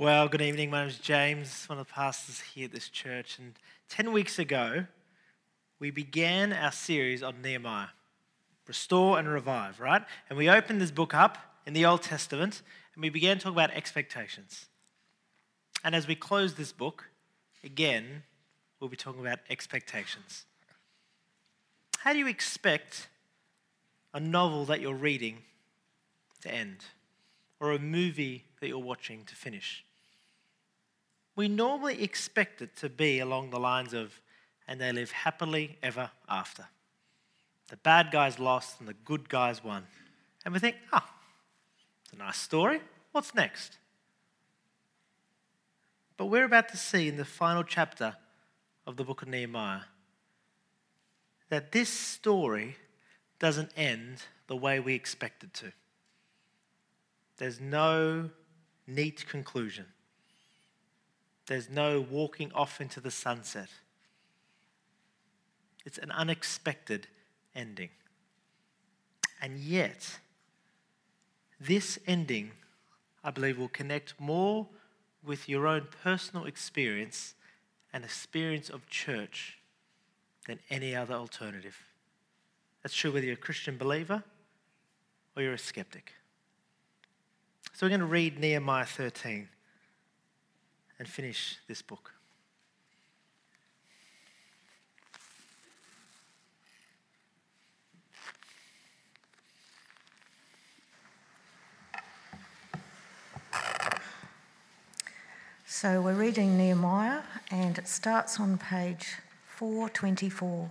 Well, good evening. My name is James, one of the pastors here at this church. And 10 weeks ago, we began our series on Nehemiah Restore and Revive, right? And we opened this book up in the Old Testament and we began to talk about expectations. And as we close this book, again, we'll be talking about expectations. How do you expect a novel that you're reading to end or a movie that you're watching to finish? We normally expect it to be along the lines of, and they live happily ever after. The bad guys lost and the good guys won. And we think, oh, it's a nice story. What's next? But we're about to see in the final chapter of the book of Nehemiah that this story doesn't end the way we expect it to. There's no neat conclusion. There's no walking off into the sunset. It's an unexpected ending. And yet, this ending, I believe, will connect more with your own personal experience and experience of church than any other alternative. That's true whether you're a Christian believer or you're a skeptic. So we're going to read Nehemiah 13 and finish this book. So we're reading Nehemiah, and it starts on page 424.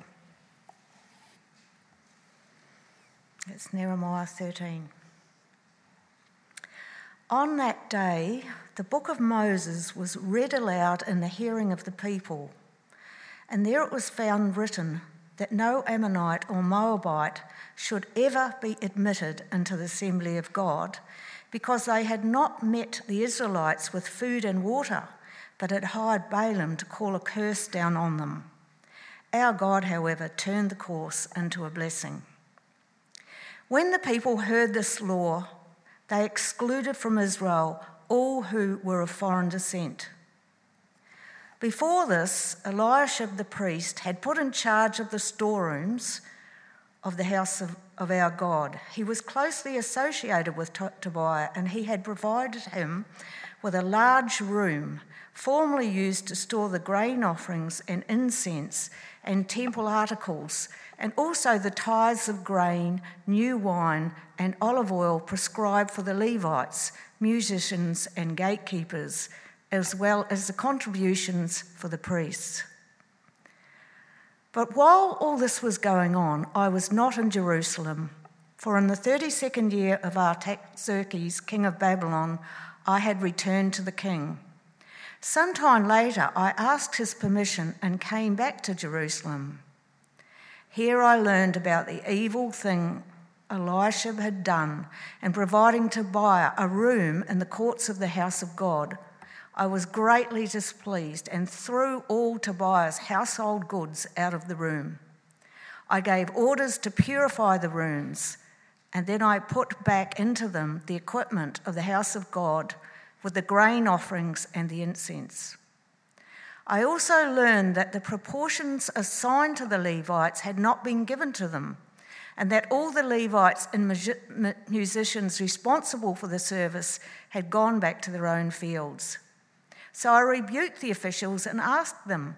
It's Nehemiah 13. On that day, the book of Moses was read aloud in the hearing of the people, and there it was found written that no Ammonite or Moabite should ever be admitted into the assembly of God, because they had not met the Israelites with food and water, but had hired Balaam to call a curse down on them. Our God, however, turned the course into a blessing. When the people heard this law, they excluded from Israel all who were of foreign descent. Before this, Eliashib the priest had put in charge of the storerooms of the house of, of our God. He was closely associated with Tobiah, and he had provided him with a large room formerly used to store the grain offerings and incense and temple articles and also the tithes of grain, new wine, and olive oil prescribed for the Levites, musicians, and gatekeepers, as well as the contributions for the priests. But while all this was going on, I was not in Jerusalem, for in the 32nd year of Artaxerxes, king of Babylon, I had returned to the king. Some time later, I asked his permission and came back to Jerusalem. Here I learned about the evil thing Eliashib had done in providing Tobiah a room in the courts of the house of God. I was greatly displeased and threw all Tobiah's household goods out of the room. I gave orders to purify the rooms, and then I put back into them the equipment of the house of God with the grain offerings and the incense. I also learned that the proportions assigned to the Levites had not been given to them, and that all the Levites and musicians responsible for the service had gone back to their own fields. So I rebuked the officials and asked them,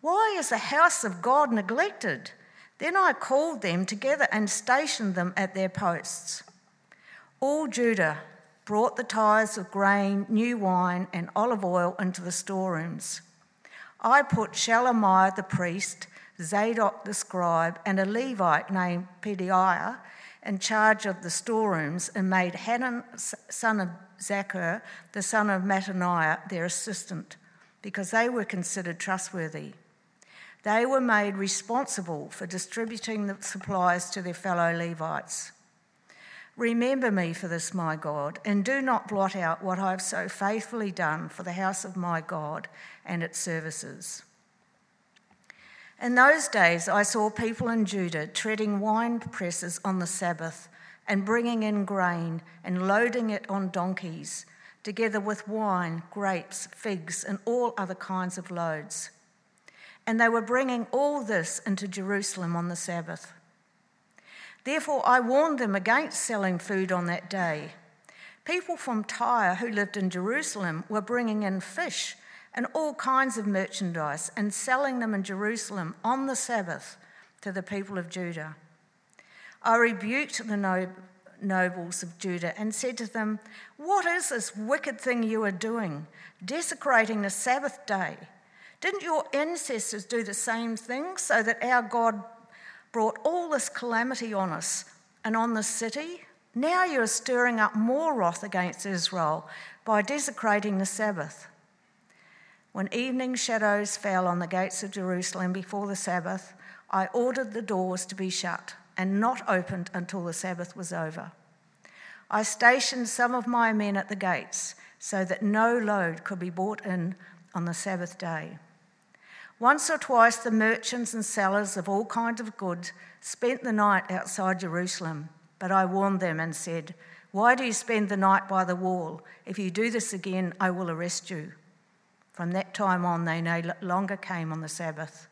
Why is the house of God neglected? Then I called them together and stationed them at their posts. All Judah brought the tithes of grain, new wine, and olive oil into the storerooms. I put Shelemiah the priest, Zadok the scribe, and a Levite named Pedaiah in charge of the storerooms and made Hanan, son of Zaccur, the son of Mattaniah, their assistant, because they were considered trustworthy. They were made responsible for distributing the supplies to their fellow Levites. Remember me for this, my God, and do not blot out what I have so faithfully done for the house of my God and its services. In those days, I saw people in Judah treading wine presses on the Sabbath and bringing in grain and loading it on donkeys, together with wine, grapes, figs, and all other kinds of loads. And they were bringing all this into Jerusalem on the Sabbath. Therefore, I warned them against selling food on that day. People from Tyre who lived in Jerusalem were bringing in fish and all kinds of merchandise and selling them in Jerusalem on the Sabbath to the people of Judah. I rebuked the nobles of Judah and said to them, What is this wicked thing you are doing, desecrating the Sabbath day? Didn't your ancestors do the same thing so that our God brought all this calamity on us and on the city? Now you are stirring up more wrath against Israel by desecrating the Sabbath. When evening shadows fell on the gates of Jerusalem before the Sabbath, I ordered the doors to be shut and not opened until the Sabbath was over. I stationed some of my men at the gates so that no load could be brought in on the Sabbath day. Once or twice, the merchants and sellers of all kinds of goods spent the night outside Jerusalem, but I warned them and said, Why do you spend the night by the wall? If you do this again, I will arrest you. From that time on, they no longer came on the Sabbath.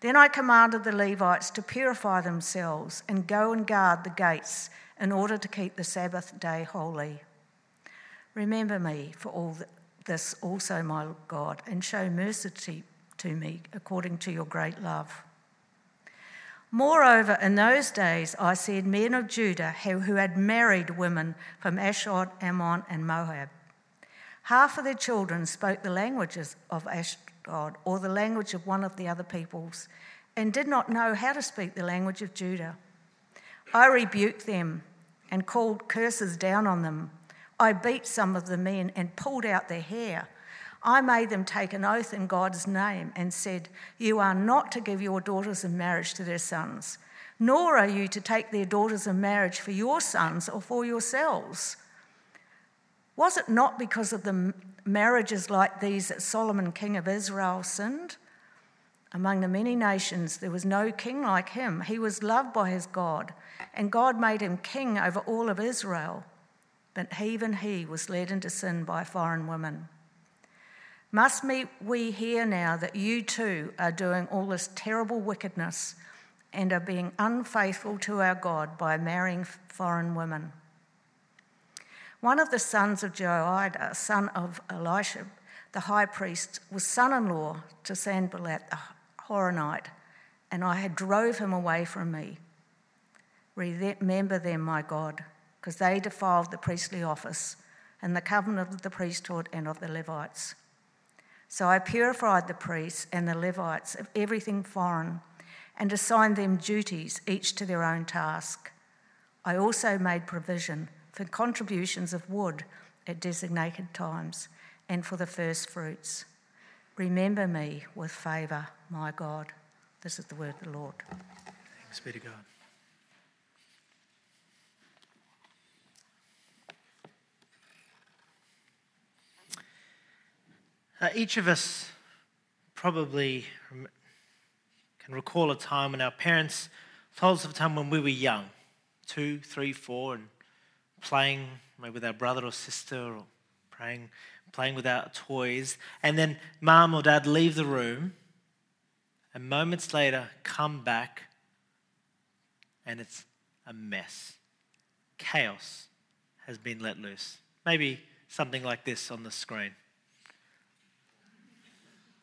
Then I commanded the Levites to purify themselves and go and guard the gates in order to keep the Sabbath day holy. Remember me for all this also, my God, and show mercy to me according to your great love. Moreover, in those days I said men of Judah who had married women from Ashdod, Ammon, and Moab. Half of their children spoke the languages of Ashdod or the language of one of the other peoples and did not know how to speak the language of Judah. I rebuked them and called curses down on them. I beat some of the men and pulled out their hair. I made them take an oath in God's name and said, You are not to give your daughters in marriage to their sons, nor are you to take their daughters in marriage for your sons or for yourselves. Was it not because of the marriages like these that Solomon, king of Israel, sinned? Among the many nations, there was no king like him. He was loved by his God, and God made him king over all of Israel. But even he was led into sin by foreign women. Must we hear now that you too are doing all this terrible wickedness and are being unfaithful to our God by marrying foreign women? One of the sons of Joiada, son of Eliashib, the high priest, was son in law to Sanballat the Horonite, and I had drove him away from me. Remember them, my God, because they defiled the priestly office and the covenant of the priesthood and of the Levites. So I purified the priests and the Levites of everything foreign and assigned them duties, each to their own task. I also made provision for contributions of wood at designated times, and for the first fruits. Remember me with favour, my God. This is the word of the Lord. Thanks be to God. Uh, each of us probably can recall a time when our parents told us of a time when we were young two, three, four, and playing maybe with our brother or sister or playing, playing with our toys, and then mom or dad leave the room, and moments later come back, and it's a mess. Chaos has been let loose. Maybe something like this on the screen.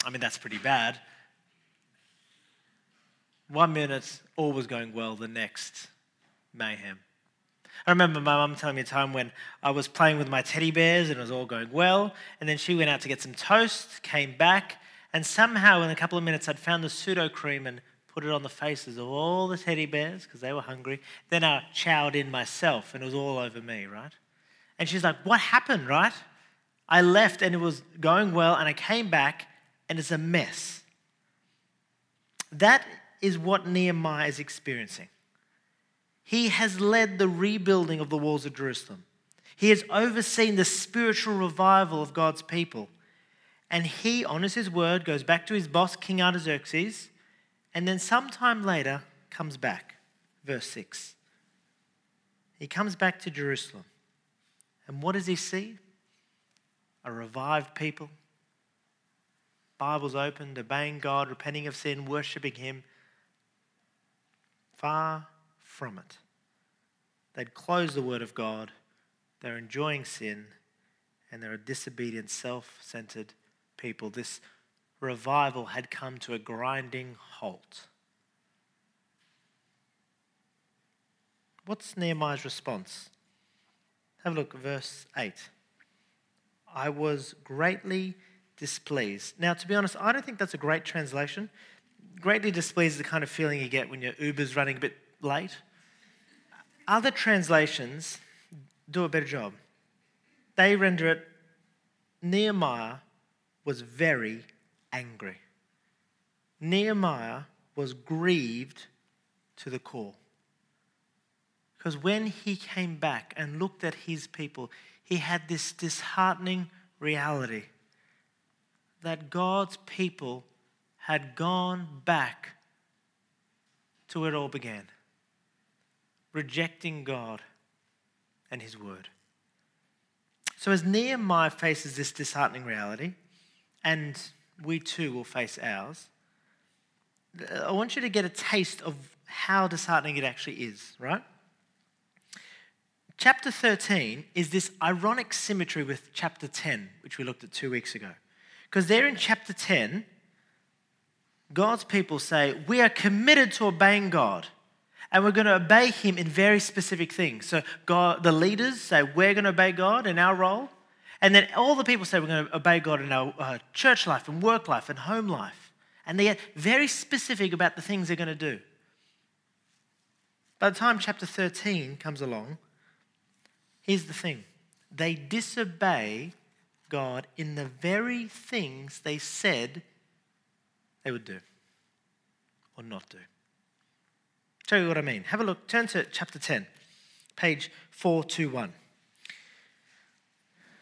I mean, that's pretty bad. One minute, all was going well, the next, mayhem. I remember my mum telling me a time when I was playing with my teddy bears and it was all going well. And then she went out to get some toast, came back, and somehow in a couple of minutes I'd found the Sudocrem and put it on the faces of all the teddy bears because they were hungry. Then I chowed in myself and it was all over me, right? And she's like, What happened, right? I left and it was going well, and I came back and it's a mess. That is what Nehemiah is experiencing. He has led the rebuilding of the walls of Jerusalem. He has overseen the spiritual revival of God's people. And he honors his word, goes back to his boss, King Artaxerxes, and then sometime later comes back. Verse 6. He comes back to Jerusalem. And what does he see? a revived people. Bibles opened, obeying God, repenting of sin, worshipping Him. Far from it. They'd closed the Word of God, they're enjoying sin, and they're a disobedient, self centered people. This revival had come to a grinding halt. What's Nehemiah's response? Have a look verse 8. I was greatly displeased. Now, to be honest, I don't think that's a great translation. Greatly displeased is the kind of feeling you get when your Uber's running a bit late. Other translations do a better job. They render it Nehemiah was very angry. Nehemiah was grieved to the core. Because when he came back and looked at his people, he had this disheartening reality that God's people had gone back to where it all began, rejecting God and his word. So, as Nehemiah faces this disheartening reality, and we too will face ours, uh, I want you to get a taste of how disheartening it actually is, right? Chapter 13 is this ironic symmetry with chapter 10, which we looked at two weeks ago. Because there in chapter 10, God's people say, We are committed to obeying God and we're going to obey Him in very specific things. So, God, the leaders say, We're going to obey God in our role. And then all the people say, We're going to obey God in our uh, church life and work life and home life. And they get very specific about the things they're going to do. By the time chapter 13 comes along, Here's the thing they disobey God in the very things they said they would do or not do. Show you what I mean. Have a look. Turn to chapter 10, page 421.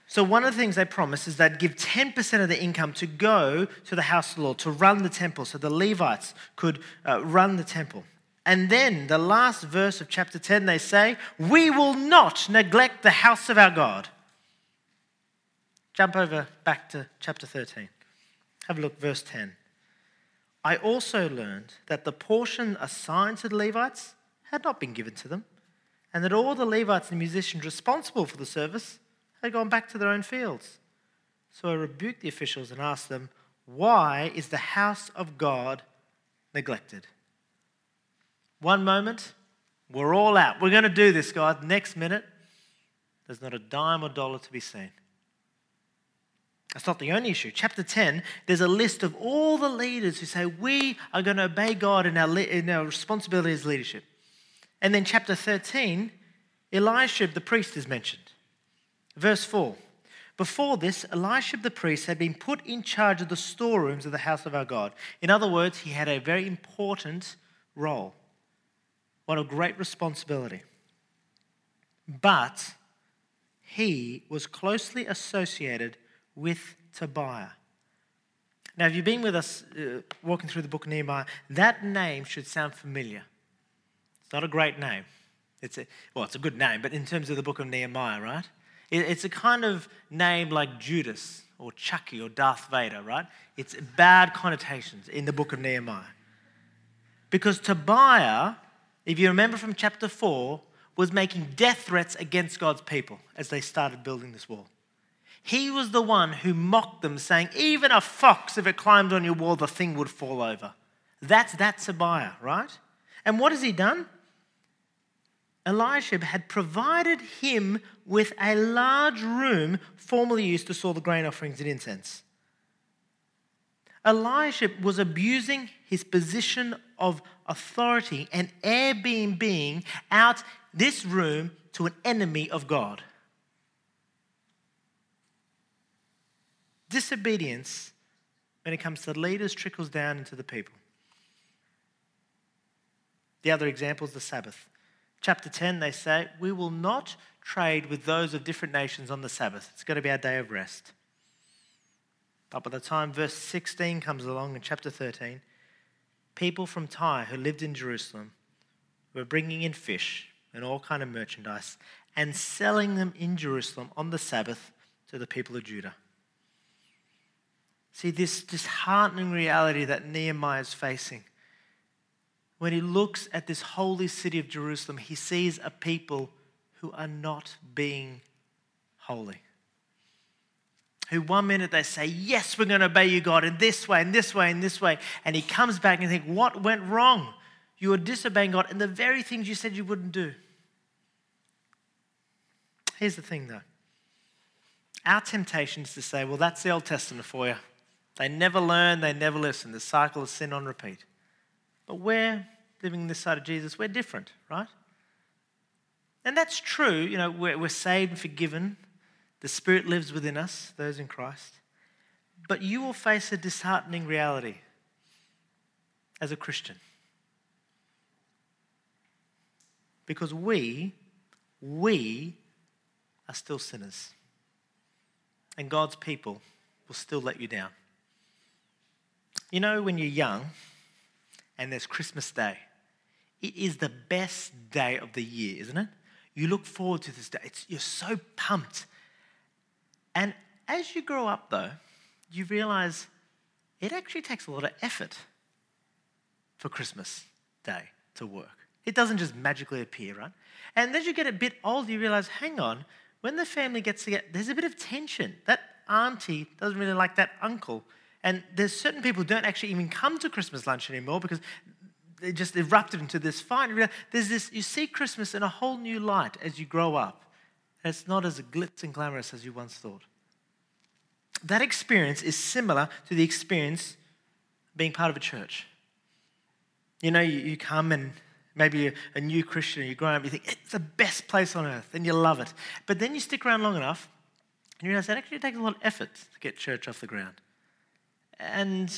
So, one of the things they promised is they'd give 10% of the income to go to the house of the Lord, to run the temple, so the Levites could uh, run the temple. And then the last verse of chapter 10, they say, We will not neglect the house of our God. Jump over back to chapter 13. Have a look, verse 10. I also learned that the portion assigned to the Levites had not been given to them, and that all the Levites and musicians responsible for the service had gone back to their own fields. So I rebuked the officials and asked them, Why is the house of God neglected? One moment, we're all out. We're going to do this, God. Next minute, there's not a dime or dollar to be seen. That's not the only issue. Chapter 10, there's a list of all the leaders who say, We are going to obey God in our, in our responsibility as leadership. And then chapter 13, Eliashib the priest is mentioned. Verse 4 Before this, Eliashib the priest had been put in charge of the storerooms of the house of our God. In other words, he had a very important role. What a great responsibility. But he was closely associated with Tobiah. Now, if you've been with us uh, walking through the book of Nehemiah, that name should sound familiar. It's not a great name. It's a, well, it's a good name, but in terms of the book of Nehemiah, right? It, it's a kind of name like Judas or Chucky or Darth Vader, right? It's bad connotations in the book of Nehemiah. Because Tobiah if you remember from chapter 4, was making death threats against God's people as they started building this wall. He was the one who mocked them, saying, Even a fox, if it climbed on your wall, the thing would fall over. That's that Tobiah, right? And what has he done? Eliashib had provided him with a large room formerly used to store the grain offerings and incense. Eliashib was abusing his position of authority and Airbnb out this room to an enemy of God. Disobedience, when it comes to leaders, trickles down into the people. The other example is the Sabbath. Chapter 10, they say, We will not trade with those of different nations on the Sabbath. It's going to be our day of rest. But by the time verse 16 comes along in chapter 13, people from Tyre who lived in Jerusalem were bringing in fish and all kind of merchandise and selling them in Jerusalem on the Sabbath to the people of Judah. See, this disheartening reality that Nehemiah is facing. When he looks at this holy city of Jerusalem, he sees a people who are not being holy. Who one minute they say, Yes, we're going to obey you, God, in this way, in this way, in this way. And he comes back and think, What went wrong? You are disobeying God in the very things you said you wouldn't do. Here's the thing though our temptation is to say, Well, that's the Old Testament for you. They never learn, they never listen. The cycle of sin on repeat. But we're living this side of Jesus, we're different, right? And that's true. You know, we're, we're saved and forgiven. The Spirit lives within us, those in Christ. But you will face a disheartening reality as a Christian. Because we, we are still sinners. And God's people will still let you down. You know, when you're young and there's Christmas Day, it is the best day of the year, isn't it? You look forward to this day. It's, you're so pumped. And as you grow up, though, you realize it actually takes a lot of effort for Christmas Day to work. It doesn't just magically appear, right? And as you get a bit older, you realize, hang on, when the family gets together, there's a bit of tension. That auntie doesn't really like that uncle. And there's certain people who don't actually even come to Christmas lunch anymore because they just erupted into this fight. There's this, you see Christmas in a whole new light as you grow up. And it's not as glitz and glamorous as you once thought. That experience is similar to the experience being part of a church. You know, you, you come and maybe a, a new Christian, and you grow up, you think it's the best place on earth, and you love it. But then you stick around long enough, and you realize that actually takes a lot of effort to get church off the ground. And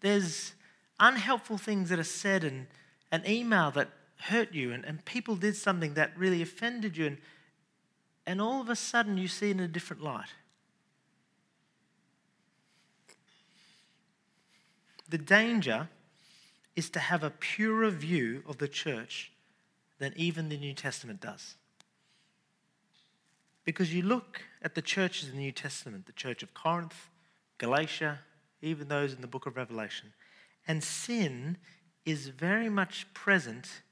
there's unhelpful things that are said, and an email that hurt you, and, and people did something that really offended you, and, and all of a sudden you see in a different light. The danger is to have a purer view of the church than even the New Testament does. Because you look at the churches in the New Testament, the church of Corinth, Galatia, even those in the book of Revelation, and sin is very much present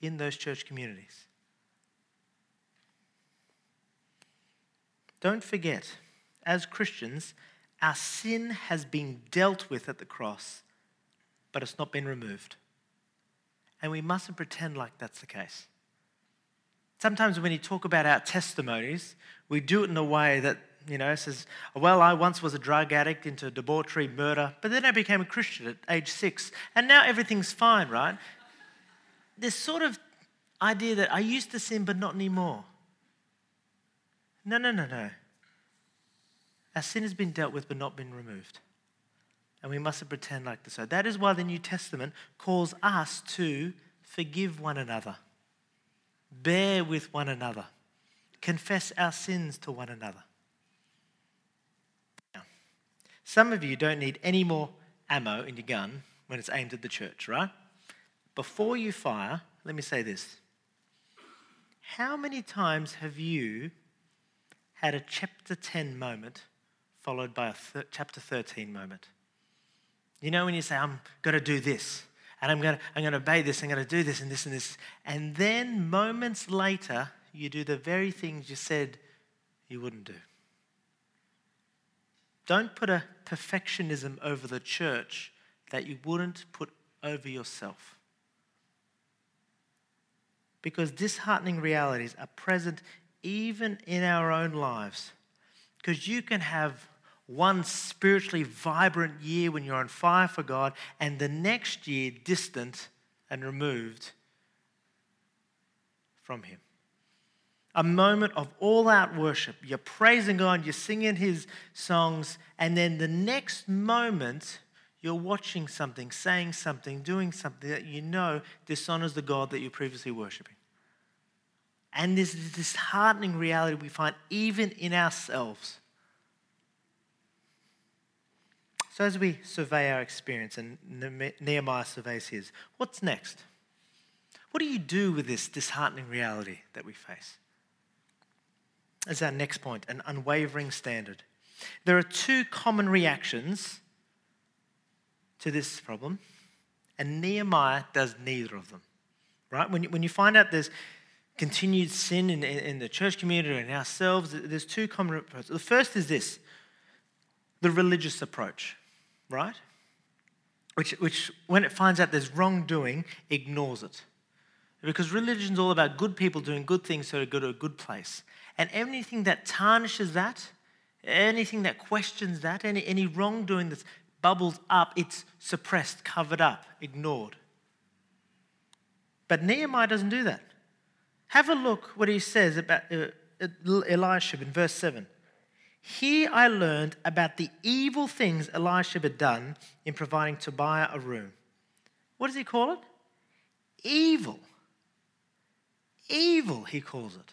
in those church communities. Don't forget, as Christians, our sin has been dealt with at the cross but it's not been removed. And we mustn't pretend like that's the case. Sometimes when you talk about our testimonies, we do it in a way that, you know, says, well, I once was a drug addict into debauchery, murder, but then I became a Christian at age six, and now everything's fine, right? This sort of idea that I used to sin, but not anymore. No, no, no, no. Our sin has been dealt with, but not been removed and we mustn't pretend like this. So that is why the New Testament calls us to forgive one another, bear with one another, confess our sins to one another. Some of you don't need any more ammo in your gun when it's aimed at the church, right? Before you fire, let me say this. How many times have you had a chapter 10 moment followed by a th- chapter 13 moment? You know, when you say, I'm going to do this, and I'm going to, I'm going to obey this, I'm going to do this and this and this. And then moments later, you do the very things you said you wouldn't do. Don't put a perfectionism over the church that you wouldn't put over yourself. Because disheartening realities are present even in our own lives. Because you can have one spiritually vibrant year when you're on fire for God, and the next year distant and removed from Him. A moment of all out worship. You're praising God, you're singing His songs, and then the next moment, you're watching something, saying something, doing something that you know dishonors the God that you're previously worshiping. And this disheartening reality we find even in ourselves So, as we survey our experience, and Nehemiah surveys his, what's next? What do you do with this disheartening reality that we face? As our next point, an unwavering standard. There are two common reactions to this problem, and Nehemiah does neither of them. Right? When you, when you find out there's continued sin in, in, in the church community and ourselves, there's two common approaches. The first is this the religious approach, right? Which, which, when it finds out there's wrongdoing, ignores it. Because religion's all about good people doing good things so to go to a good place. And anything that tarnishes that, anything that questions that, any, any wrongdoing that bubbles up, it's suppressed, covered up, ignored. But Nehemiah doesn't do that. Have a look what he says about uh, Eliashib in verse 7. Here I learned about the evil things Eliashib had done in providing Tobiah a room. What does he call it? Evil. Evil, he calls it.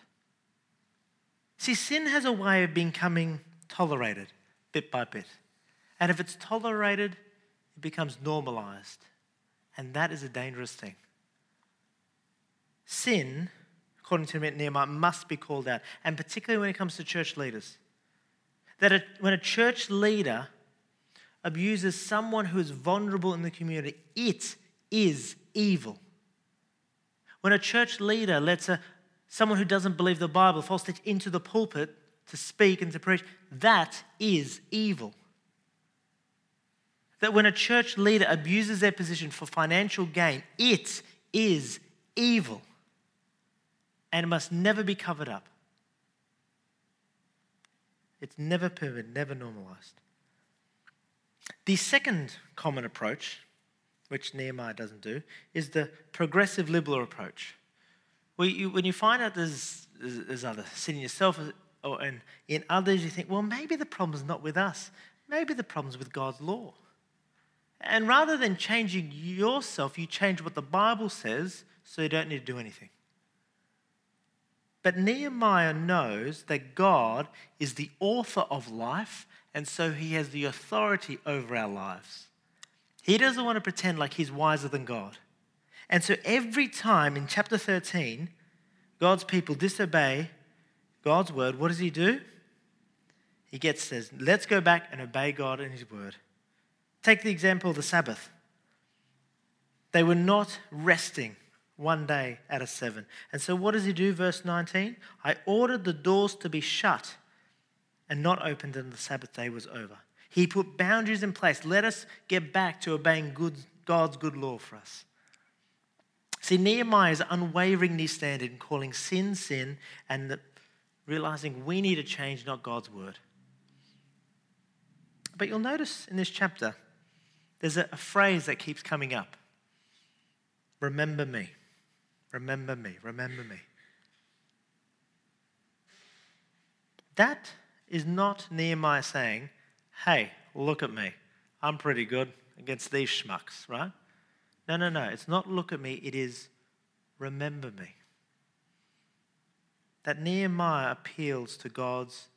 See, sin has a way of becoming tolerated bit by bit. And if it's tolerated, it becomes normalized. And that is a dangerous thing. Sin, according to Nehemiah, must be called out, and particularly when it comes to church leaders. That a, when a church leader abuses someone who is vulnerable in the community, it is evil. When a church leader lets a, someone who doesn't believe the Bible teach into the pulpit to speak and to preach, that is evil. That when a church leader abuses their position for financial gain, it is evil and it must never be covered up. It's never permitted, never normalized. The second common approach, which Nehemiah doesn't do, is the progressive liberal approach. When you, when you find out there's, there's other sin in yourself uh, or in, in others, you think, well, maybe the problem's not with us. Maybe the problem's with God's law. And rather than changing yourself, you change what the Bible says so you don't need to do anything. But Nehemiah knows that God is the author of life, and so he has the authority over our lives. He doesn't want to pretend like he's wiser than God. And so every time in chapter 13, God's people disobey God's word, what does he do? He gets says, let's go back and obey God and his word. Take the example of the Sabbath. They were not resting one day out of seven. And so what does he do? Verse 19 I ordered the doors to be shut and not opened until the Sabbath day was over. He put boundaries in place. Let us get back to obeying God's good law for us. See, Nehemiah is unwavering in his standard in calling sin sin and the, realizing we need a change, not God's word. But you'll notice in this chapter, there's a, a phrase that keeps coming up Remember me. Remember me, remember me. That is not Nehemiah saying, hey, look at me. I'm pretty good against these schmucks, right? No, no, no. It's not look at me, it is remember me. That Nehemiah appeals to God's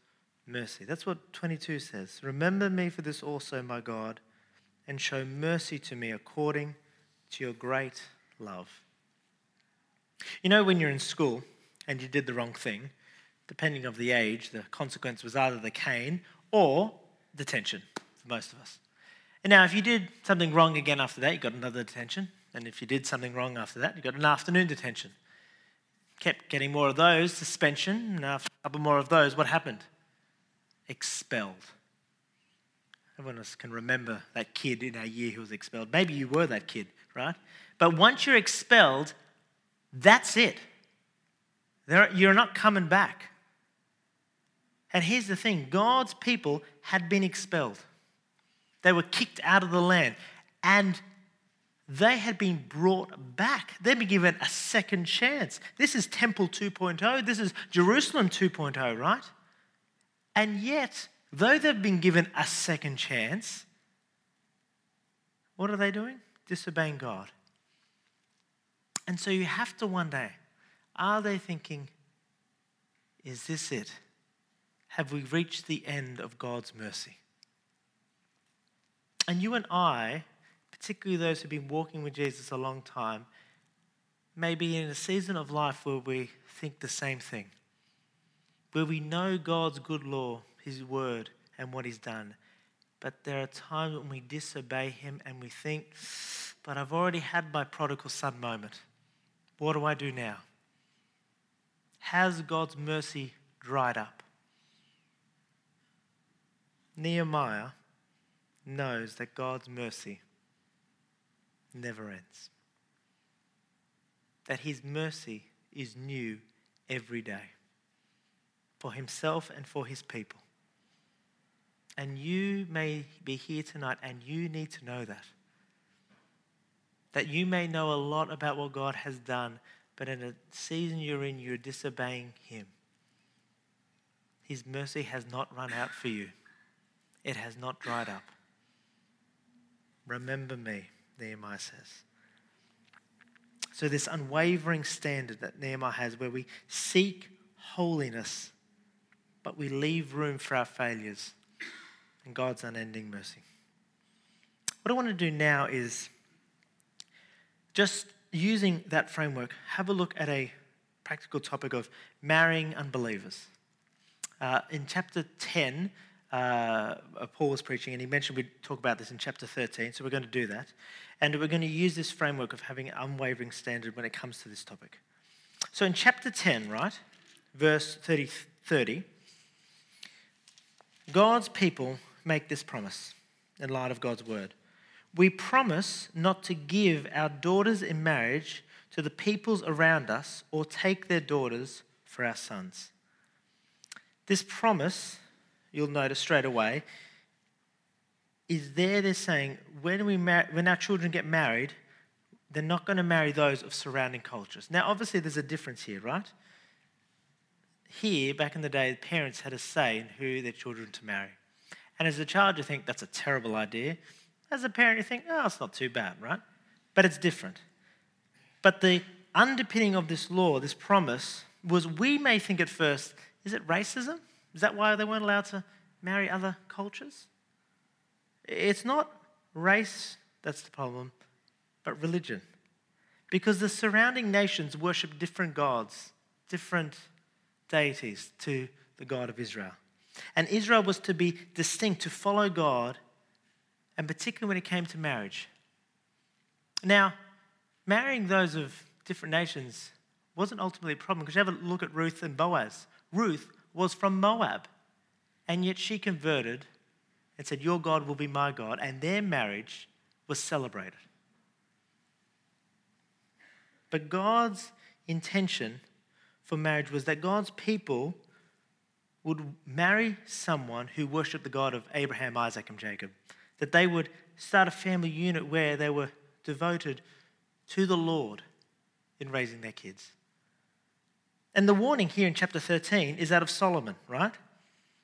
mercy. That's what 22 says. Remember me for this also, my God, and show mercy to me according to your great love. You know, when you're in school and you did the wrong thing, depending of the age, the consequence was either the cane or detention for most of us. And now, if you did something wrong again after that, you got another detention. And if you did something wrong after that, you got an afternoon detention. Kept getting more of those, suspension, and after a couple more of those, what happened? Expelled. Everyone else can remember that kid in our year who was expelled. Maybe you were that kid, right? But once you're expelled, that's it. you're not coming back. And here's the thing God's people had been expelled, they were kicked out of the land, and they had been brought back. They'd been given a second chance. This is Temple 2.0, this is Jerusalem 2.0, right? And yet, though they've been given a second chance, what are they doing? Disobeying God. And so you have to wonder are they thinking, is this it? Have we reached the end of God's mercy? And you and I, particularly those who've been walking with Jesus a long time, may be in a season of life where we think the same thing, where we know God's good law, His word, and what He's done, But there are times when we disobey Him and we think, but I've already had my prodigal son moment. What do I do now? Has God's mercy dried up? Nehemiah knows that God's mercy never ends, that His mercy is new every day for Himself and for His people. And you may be here tonight and you need to know that. That you may know a lot about what God has done, but in a season you're in, you're disobeying Him. His mercy has not run out for you, it has not dried up. Remember me, Nehemiah says. So, this unwavering standard that Nehemiah has, where we seek holiness, but we leave room for our failures and God's unending mercy. What I want to do now is just using that framework, have a look at a practical topic of marrying unbelievers. Uh, in chapter 10, uh, Paul was preaching, and he mentioned we'd talk about this in chapter 13, so we're going to do that. And we're going to use this framework of having an unwavering standard when it comes to this topic. So in chapter 10, right, verse 30, 30 God's people make this promise in light of God's word. We promise not to give our daughters in marriage to the peoples around us or take their daughters for our sons. This promise, you'll notice straight away, is there they're saying when, we mar- when our children get married, they're not going to marry those of surrounding cultures. Now, obviously, there's a difference here, right? Here, back in the day, parents had a say in who their children to marry. And as a child, you think that's a terrible idea. As a parent, you think, oh, it's not too bad, right? But it's different. But the underpinning of this law, this promise, was we may think at first, is it racism? Is that why they weren't allowed to marry other cultures? It's not race that's the problem, but religion. Because the surrounding nations worship different gods, different deities to the God of Israel. And Israel was to be distinct, to follow God, and particularly when it came to marriage. Now, marrying those of different nations wasn't ultimately a problem because you have a look at Ruth and Boaz. Ruth was from Moab, and yet she converted and said, Your God will be my God, and their marriage was celebrated. But God's intention for marriage was that God's people would marry someone who worshiped the God of Abraham, Isaac, and Jacob. That they would start a family unit where they were devoted to the Lord in raising their kids. And the warning here in chapter 13 is that of Solomon, right?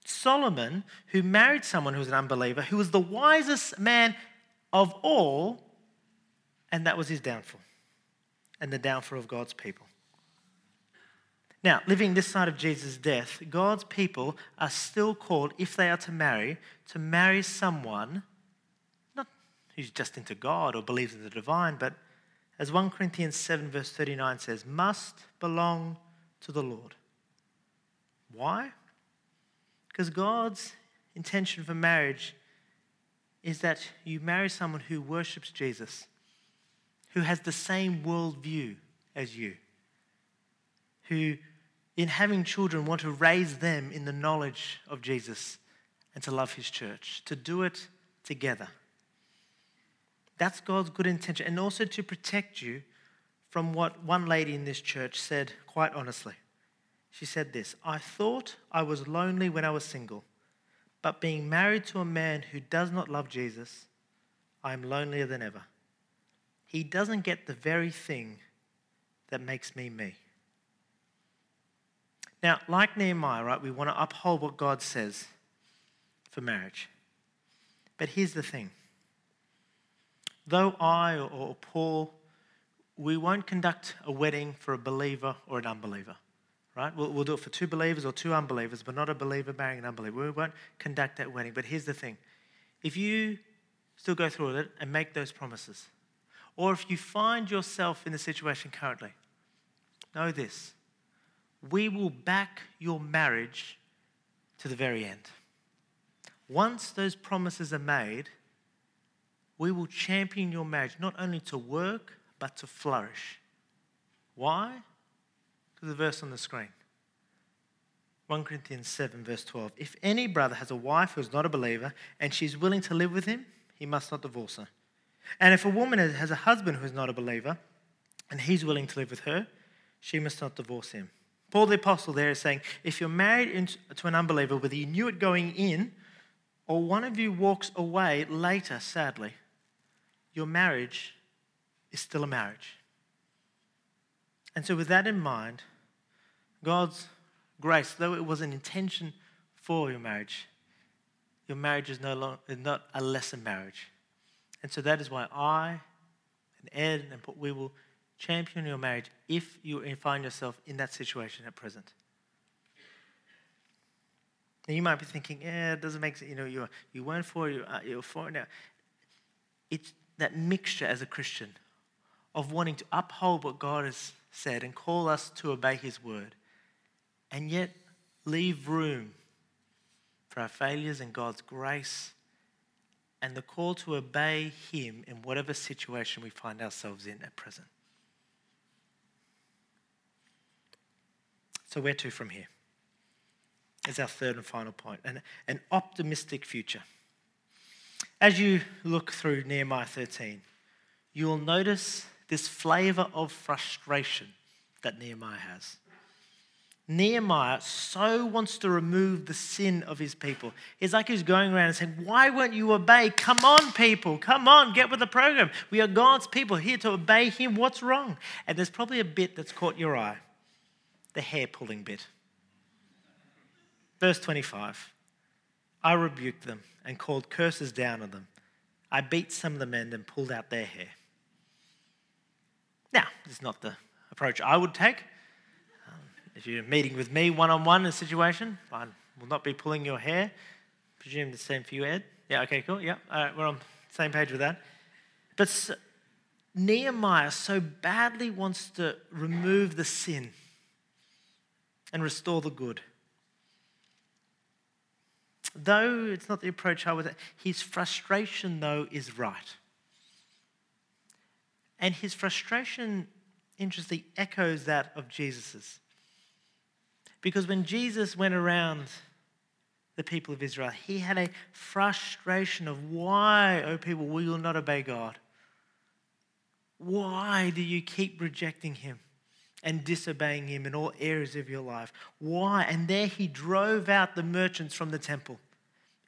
Solomon, who married someone who was an unbeliever, who was the wisest man of all, and that was his downfall and the downfall of God's people. Now, living this side of Jesus' death, God's people are still called, if they are to marry, to marry someone not who's just into God or believes in the divine, but as 1 Corinthians 7, verse 39 says, must belong to the Lord. Why? Because God's intention for marriage is that you marry someone who worships Jesus, who has the same worldview as you, who in having children, want to raise them in the knowledge of Jesus and to love his church, to do it together. That's God's good intention. And also to protect you from what one lady in this church said quite honestly. She said this I thought I was lonely when I was single, but being married to a man who does not love Jesus, I am lonelier than ever. He doesn't get the very thing that makes me me. Now, like Nehemiah, right, we want to uphold what God says for marriage. But here's the thing though I or Paul, we won't conduct a wedding for a believer or an unbeliever, right? We'll, we'll do it for two believers or two unbelievers, but not a believer marrying an unbeliever. We won't conduct that wedding. But here's the thing if you still go through with it and make those promises, or if you find yourself in the situation currently, know this we will back your marriage to the very end. once those promises are made, we will champion your marriage not only to work, but to flourish. Why? Because the verse on the screen. 1 Corinthians 7, verse 12. If any brother has a wife who is not a believer and she's willing to live with him, he must not divorce her. And if a woman has a husband who is not a believer and he's willing to live with her, she must not divorce him. Paul the Apostle there is saying if you're married to an unbeliever, whether you knew it going in or one of you walks away later, sadly, your marriage is still a marriage. And so, with that in mind, God's grace, though it was an intention for your marriage, your marriage is no longer not a lesser marriage. And so that is why I and Ed and we will champion your marriage if you find yourself in that situation at present. Now you might be thinking, yeah, it doesn't make sense. You know, you you weren't for you uh, you're for now. It's that mixture as a Christian of wanting to uphold what God has said and call us to obey His word, and yet leave room for our failures and God's grace and the call to obey Him in whatever situation we find ourselves in at present. So, where to from here? Is our third and final point an, an optimistic future. As you look through Nehemiah 13, you will notice this flavor of frustration that Nehemiah has. Nehemiah so wants to remove the sin of his people. It's like he's going around and saying, Why won't you obey? Come on, people. Come on, get with the program. We are God's people here to obey him. What's wrong? And there's probably a bit that's caught your eye the hair pulling bit. Verse 25 I rebuked them and called curses down on them. I beat some of the men and pulled out their hair. Now, this is not the approach I would take. Um, if you're meeting with me one on one in a situation, I will not be pulling your hair. Presume the same for you, Ed. Yeah, okay, cool. Yeah, all right, we're on the same page with that. But Nehemiah so badly wants to remove the sin and restore the good. Though it's not the approach I would, his frustration, though, is right. And his frustration, interestingly, echoes that of Jesus's. Because when Jesus went around the people of Israel, he had a frustration of why, oh people, will you not obey God? Why do you keep rejecting him? and disobeying him in all areas of your life. Why? And there he drove out the merchants from the temple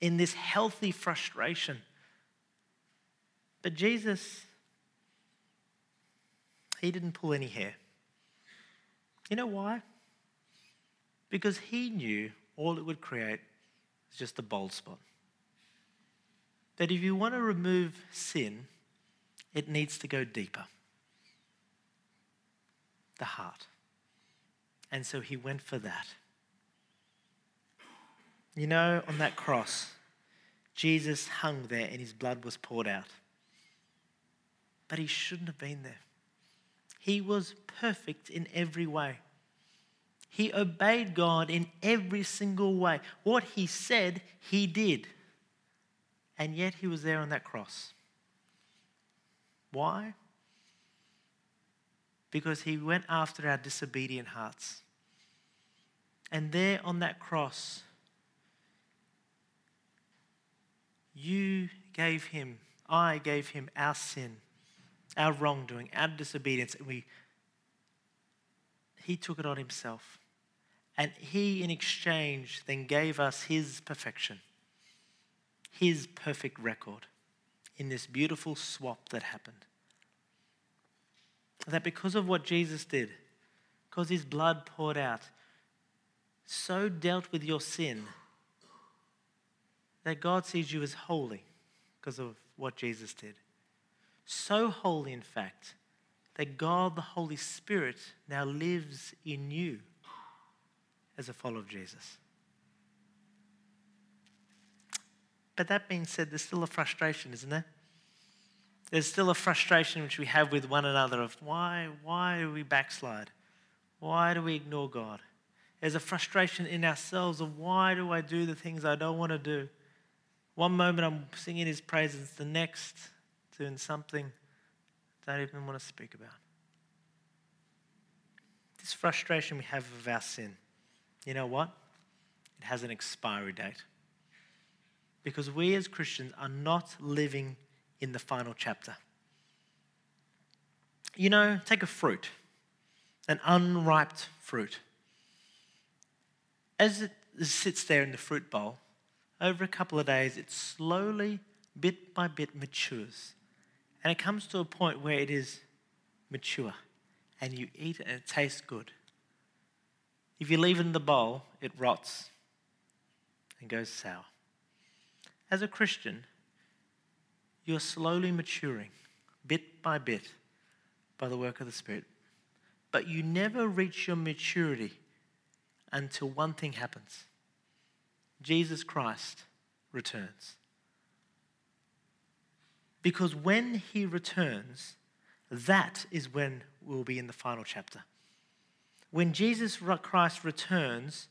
in this healthy frustration. But Jesus, he didn't pull any hair. You know why? Because he knew all it would create is just a bald spot. That if you want to remove sin, it needs to go deeper the heart. And so he went for that. You know, on that cross, Jesus hung there and his blood was poured out. But he shouldn't have been there. He was perfect in every way. He obeyed God in every single way. What he said, he did. And yet he was there on that cross. Why? because he went after our disobedient hearts. And there on that cross, you gave him, I gave him our sin, our wrongdoing, our disobedience, and we he took it on himself. And he, in exchange, then gave us his perfection, his perfect record in this beautiful swap that happened that because of what Jesus did, because his blood poured out, so dealt with your sin that God sees you as holy because of what Jesus did. So holy, in fact, that God, the Holy Spirit, now lives in you as a follower of Jesus. But that being said, there's still a frustration, isn't there? there's still a frustration which we have with one another of why, why do we backslide? Why do we ignore God? There's a frustration in ourselves of why do I do the things I don't want to do? One moment I'm singing his praises, the next doing something I don't even want to speak about. This frustration we have of our sin, you know what? It has an expiry date. Because we as Christians are not living in the final chapter. You know, take a fruit, an unripe fruit. As it sits there in the fruit bowl, over a couple of days, it slowly, bit by bit, matures. And it comes to a point where it is mature and you eat it and it tastes good. If you leave it in the bowl, it rots and goes sour. As a Christian, you're slowly maturing, bit by bit, by the work of the Spirit. But you never reach your maturity until one thing happens Jesus Christ returns. Because when he returns, that is when we'll be in the final chapter. When Jesus Christ returns,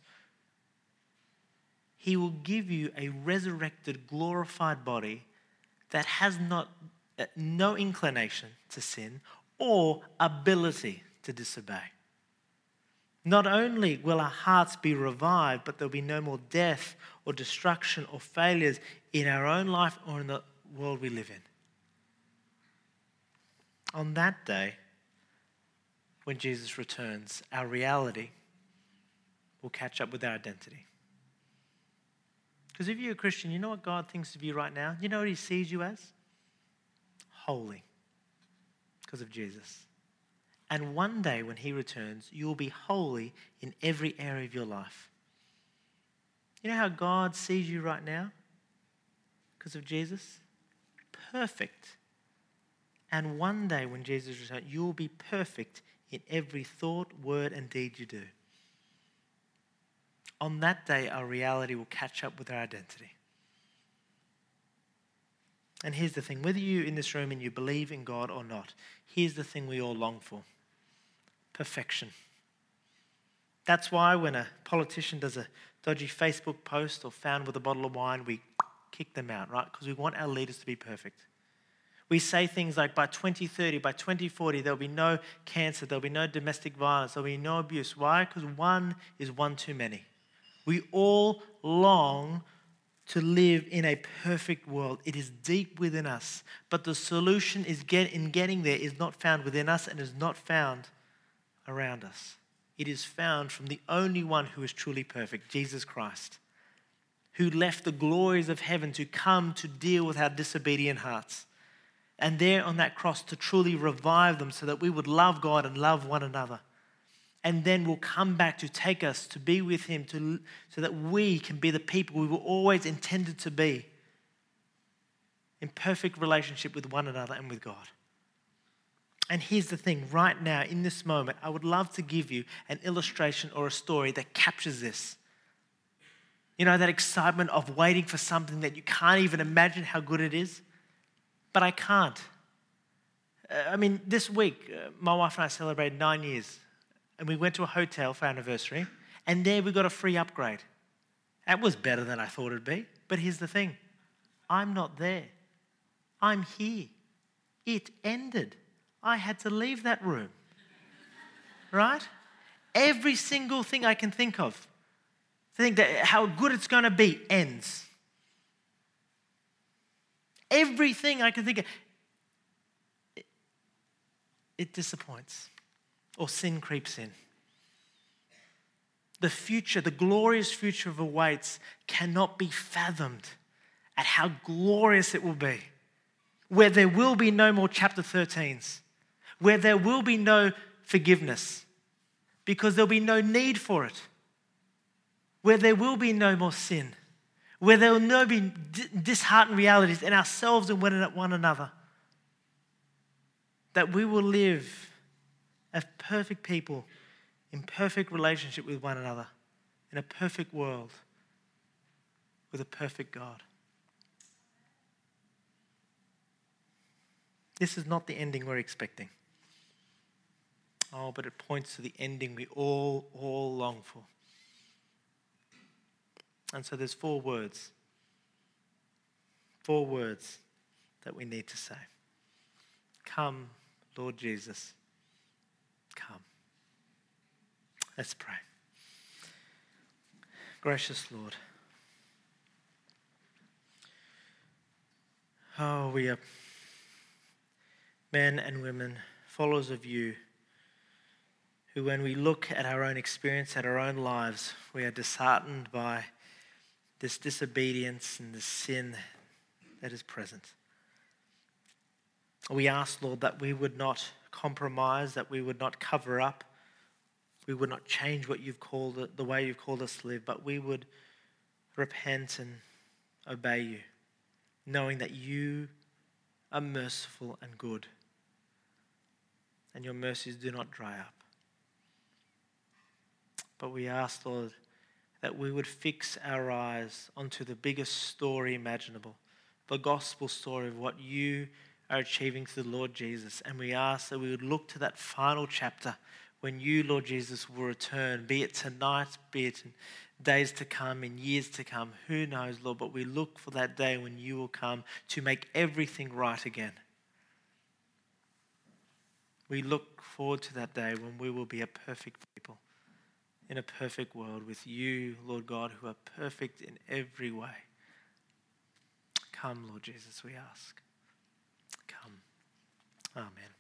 he will give you a resurrected, glorified body that has not, uh, no inclination to sin or ability to disobey. Not only will our hearts be revived, but there'll be no more death or destruction or failures in our own life or in the world we live in. On that day, when Jesus returns, our reality will catch up with our identity. Because if you're a Christian, you know what God thinks of you right now? You know what He sees you as? Holy. Because of Jesus. And one day when He returns, you will be holy in every area of your life. You know how God sees you right now? Because of Jesus? Perfect. And one day when Jesus returns, you will be perfect in every thought, word, and deed you do. On that day, our reality will catch up with our identity. And here's the thing whether you in this room and you believe in God or not, here's the thing we all long for perfection. That's why when a politician does a dodgy Facebook post or found with a bottle of wine, we kick them out, right? Because we want our leaders to be perfect. We say things like by 2030, by 2040, there'll be no cancer, there'll be no domestic violence, there'll be no abuse. Why? Because one is one too many. We all long to live in a perfect world. It is deep within us. But the solution is get, in getting there is not found within us and is not found around us. It is found from the only one who is truly perfect, Jesus Christ, who left the glories of heaven to come to deal with our disobedient hearts. And there on that cross to truly revive them so that we would love God and love one another. And then will come back to take us to be with Him to, so that we can be the people we were always intended to be in perfect relationship with one another and with God. And here's the thing right now, in this moment, I would love to give you an illustration or a story that captures this. You know, that excitement of waiting for something that you can't even imagine how good it is. But I can't. Uh, I mean, this week, uh, my wife and I celebrated nine years, and we went to a hotel for our anniversary, and there we got a free upgrade. That was better than I thought it'd be. But here's the thing I'm not there, I'm here. It ended. I had to leave that room. Right? Every single thing I can think of, think that how good it's going to be ends. Everything I can think of, it, disappoints or sin creeps in. The future, the glorious future of awaits, cannot be fathomed at how glorious it will be, where there will be no more chapter 13s where there will be no forgiveness. Because there'll be no need for it, where there will be no more sin, where there will no be disheartened realities in ourselves and one another, that we will live as perfect people in perfect relationship with one another, in a perfect world with a perfect God. This is not the ending we're expecting. Oh, but it points to the ending we all, all long for. And so there's four words four words that we need to say Come, Lord Jesus, come. Let's pray. Gracious Lord, oh, we are men and women, followers of you, who, when we look at our own experience, at our own lives, we are disheartened by this disobedience and this sin that is present. We ask, Lord, that we would not compromise, that we would not cover up, we would not change what you've called the way you've called us to live, but we would repent and obey you, knowing that you are merciful and good, and your mercies do not dry up. But we ask, Lord, that we would fix our eyes onto the biggest story imaginable, the gospel story of what you are achieving through the Lord Jesus. And we ask that we would look to that final chapter when you, Lord Jesus, will return, be it tonight, be it in days to come, in years to come. Who knows, Lord? But we look for that day when you will come to make everything right again. We look forward to that day when we will be a perfect people in a perfect world with you, Lord God, who are perfect in every way. Come, Lord Jesus, we ask. Come. Amen.